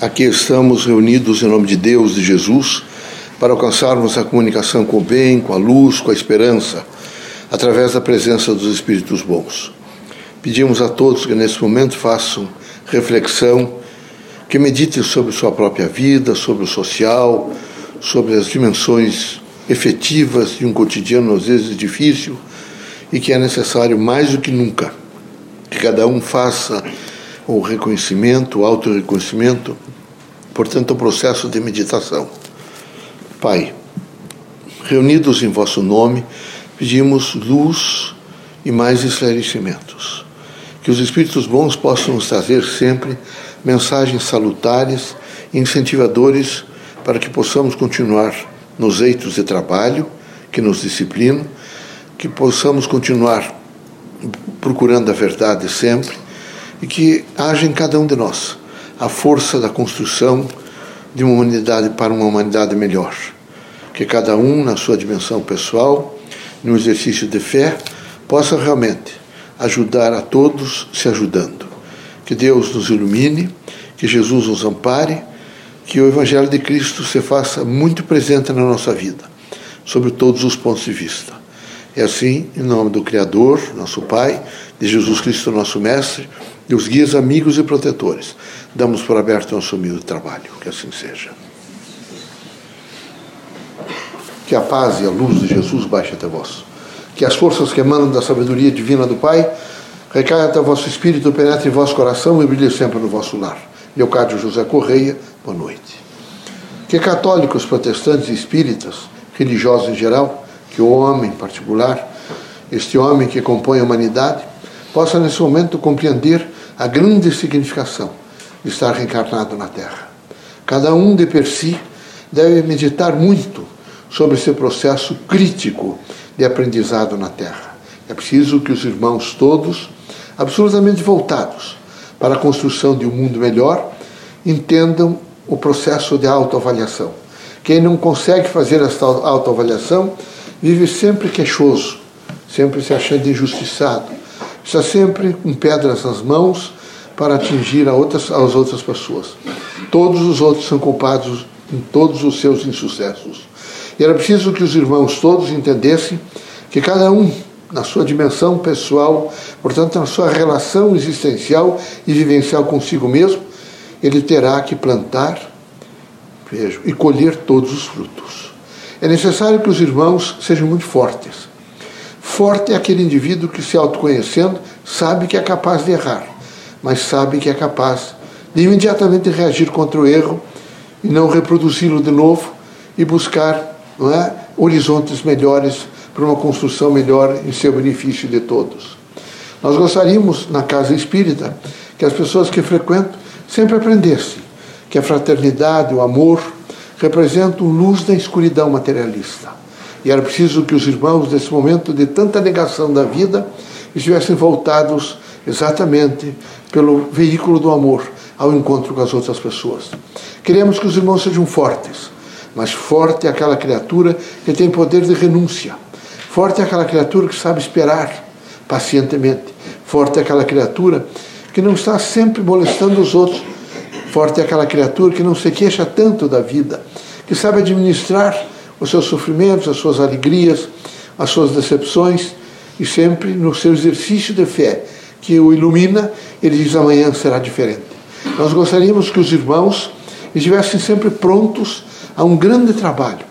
Aqui estamos reunidos em nome de Deus, de Jesus, para alcançarmos a comunicação com o bem, com a luz, com a esperança, através da presença dos Espíritos bons. Pedimos a todos que nesse momento façam reflexão, que meditem sobre sua própria vida, sobre o social, sobre as dimensões efetivas de um cotidiano às vezes difícil e que é necessário mais do que nunca que cada um faça o reconhecimento, o auto-reconhecimento, portanto, o processo de meditação. Pai, reunidos em vosso nome, pedimos luz e mais esclarecimentos. Que os Espíritos bons possam nos trazer sempre mensagens salutares e incentivadores para que possamos continuar nos eitos de trabalho que nos disciplinam, que possamos continuar procurando a verdade sempre e que haja em cada um de nós a força da construção de uma humanidade para uma humanidade melhor. Que cada um, na sua dimensão pessoal, no exercício de fé, possa realmente ajudar a todos se ajudando. Que Deus nos ilumine, que Jesus nos ampare, que o Evangelho de Cristo se faça muito presente na nossa vida, sobre todos os pontos de vista. É assim, em nome do Criador, nosso Pai, de Jesus Cristo, nosso Mestre, e os guias amigos e protetores, damos por aberto nosso humilde trabalho. Que assim seja. Que a paz e a luz de Jesus baixe até vós. Que as forças que emanam da sabedoria divina do Pai recaiam até o vosso espírito, penetre em vosso coração e brilhe sempre no vosso lar. Leocádio José Correia, boa noite. Que católicos, protestantes e espíritas, religiosos em geral, que o homem em particular, este homem que compõe a humanidade, possa nesse momento compreender a grande significação de estar reencarnado na Terra. Cada um de per si deve meditar muito sobre esse processo crítico de aprendizado na Terra. É preciso que os irmãos todos, absolutamente voltados para a construção de um mundo melhor, entendam o processo de autoavaliação. Quem não consegue fazer esta autoavaliação vive sempre queixoso, sempre se achando injustiçado, está sempre com pedras nas mãos para atingir a outras, as outras pessoas. Todos os outros são culpados em todos os seus insucessos. E era preciso que os irmãos todos entendessem que cada um, na sua dimensão pessoal, portanto, na sua relação existencial e vivencial consigo mesmo, ele terá que plantar vejo, e colher todos os frutos. É necessário que os irmãos sejam muito fortes. Forte é aquele indivíduo que, se autoconhecendo, sabe que é capaz de errar, mas sabe que é capaz de imediatamente reagir contra o erro e não reproduzi-lo de novo e buscar é, horizontes melhores para uma construção melhor em seu benefício de todos. Nós gostaríamos, na casa espírita, que as pessoas que frequentam sempre aprendessem que a fraternidade, o amor, representam luz da escuridão materialista. E era preciso que os irmãos, nesse momento de tanta negação da vida, estivessem voltados exatamente pelo veículo do amor ao encontro com as outras pessoas. Queremos que os irmãos sejam fortes, mas forte é aquela criatura que tem poder de renúncia. Forte é aquela criatura que sabe esperar pacientemente. Forte é aquela criatura que não está sempre molestando os outros. Forte é aquela criatura que não se queixa tanto da vida, que sabe administrar os seus sofrimentos, as suas alegrias, as suas decepções e sempre no seu exercício de fé que o ilumina, ele diz amanhã será diferente. Nós gostaríamos que os irmãos estivessem sempre prontos a um grande trabalho,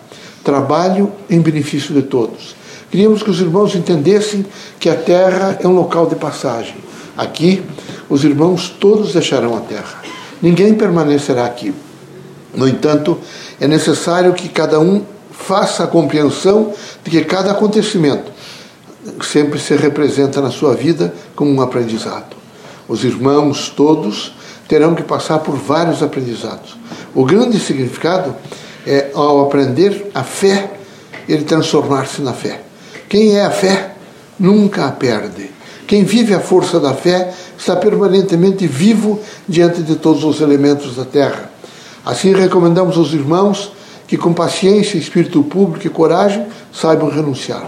trabalho em benefício de todos. Queríamos que os irmãos entendessem que a terra é um local de passagem. Aqui, os irmãos todos deixarão a terra. Ninguém permanecerá aqui. No entanto, é necessário que cada um faça a compreensão de que cada acontecimento sempre se representa na sua vida como um aprendizado. Os irmãos todos terão que passar por vários aprendizados. O grande significado é, ao aprender a fé, ele transformar-se na fé. Quem é a fé nunca a perde. Quem vive a força da fé está permanentemente vivo diante de todos os elementos da terra. Assim, recomendamos aos irmãos que, com paciência, espírito público e coragem, saibam renunciar.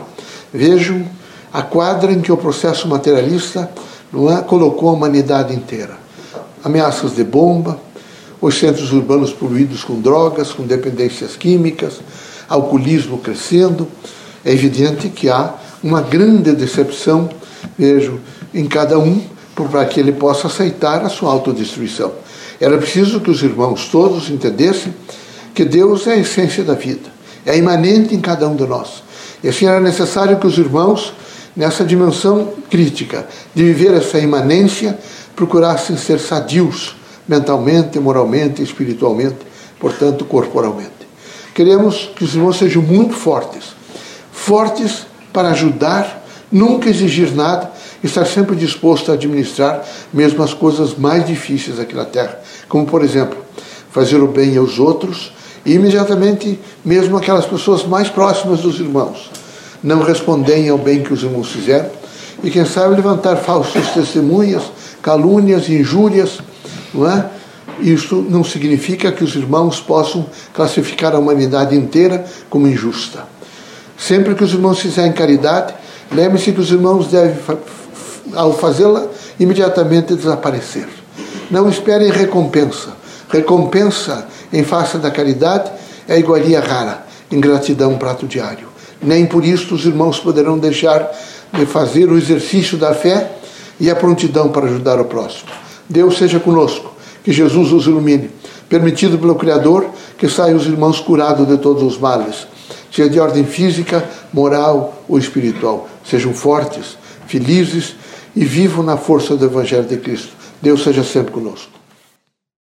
Vejam a quadra em que o processo materialista é, colocou a humanidade inteira. Ameaças de bomba, os centros urbanos poluídos com drogas, com dependências químicas, alcoolismo crescendo. É evidente que há uma grande decepção, vejo, em cada um, para que ele possa aceitar a sua autodestruição. Era preciso que os irmãos todos entendessem que Deus é a essência da vida, é imanente em cada um de nós. E assim era necessário que os irmãos, nessa dimensão crítica de viver essa imanência, procurassem ser sadios mentalmente, moralmente, espiritualmente, portanto, corporalmente. Queremos que os irmãos sejam muito fortes, fortes para ajudar, nunca exigir nada, estar sempre disposto a administrar mesmo as coisas mais difíceis aqui na Terra, como por exemplo, fazer o bem aos outros e imediatamente mesmo aquelas pessoas mais próximas dos irmãos não respondem ao bem que os irmãos fizeram e quem sabe levantar falsas testemunhas, calúnias, injúrias, não é? Isso não significa que os irmãos possam classificar a humanidade inteira como injusta. Sempre que os irmãos fizerem caridade, lembre-se que os irmãos devem, ao fazê-la, imediatamente desaparecer. Não esperem recompensa. Recompensa em face da caridade é iguaria rara, ingratidão prato diário. Nem por isso os irmãos poderão deixar de fazer o exercício da fé e a prontidão para ajudar o próximo. Deus seja conosco, que Jesus os ilumine. Permitido pelo Criador que saiam os irmãos curados de todos os males seja de ordem física, moral ou espiritual. Sejam fortes, felizes e vivam na força do Evangelho de Cristo. Deus seja sempre conosco.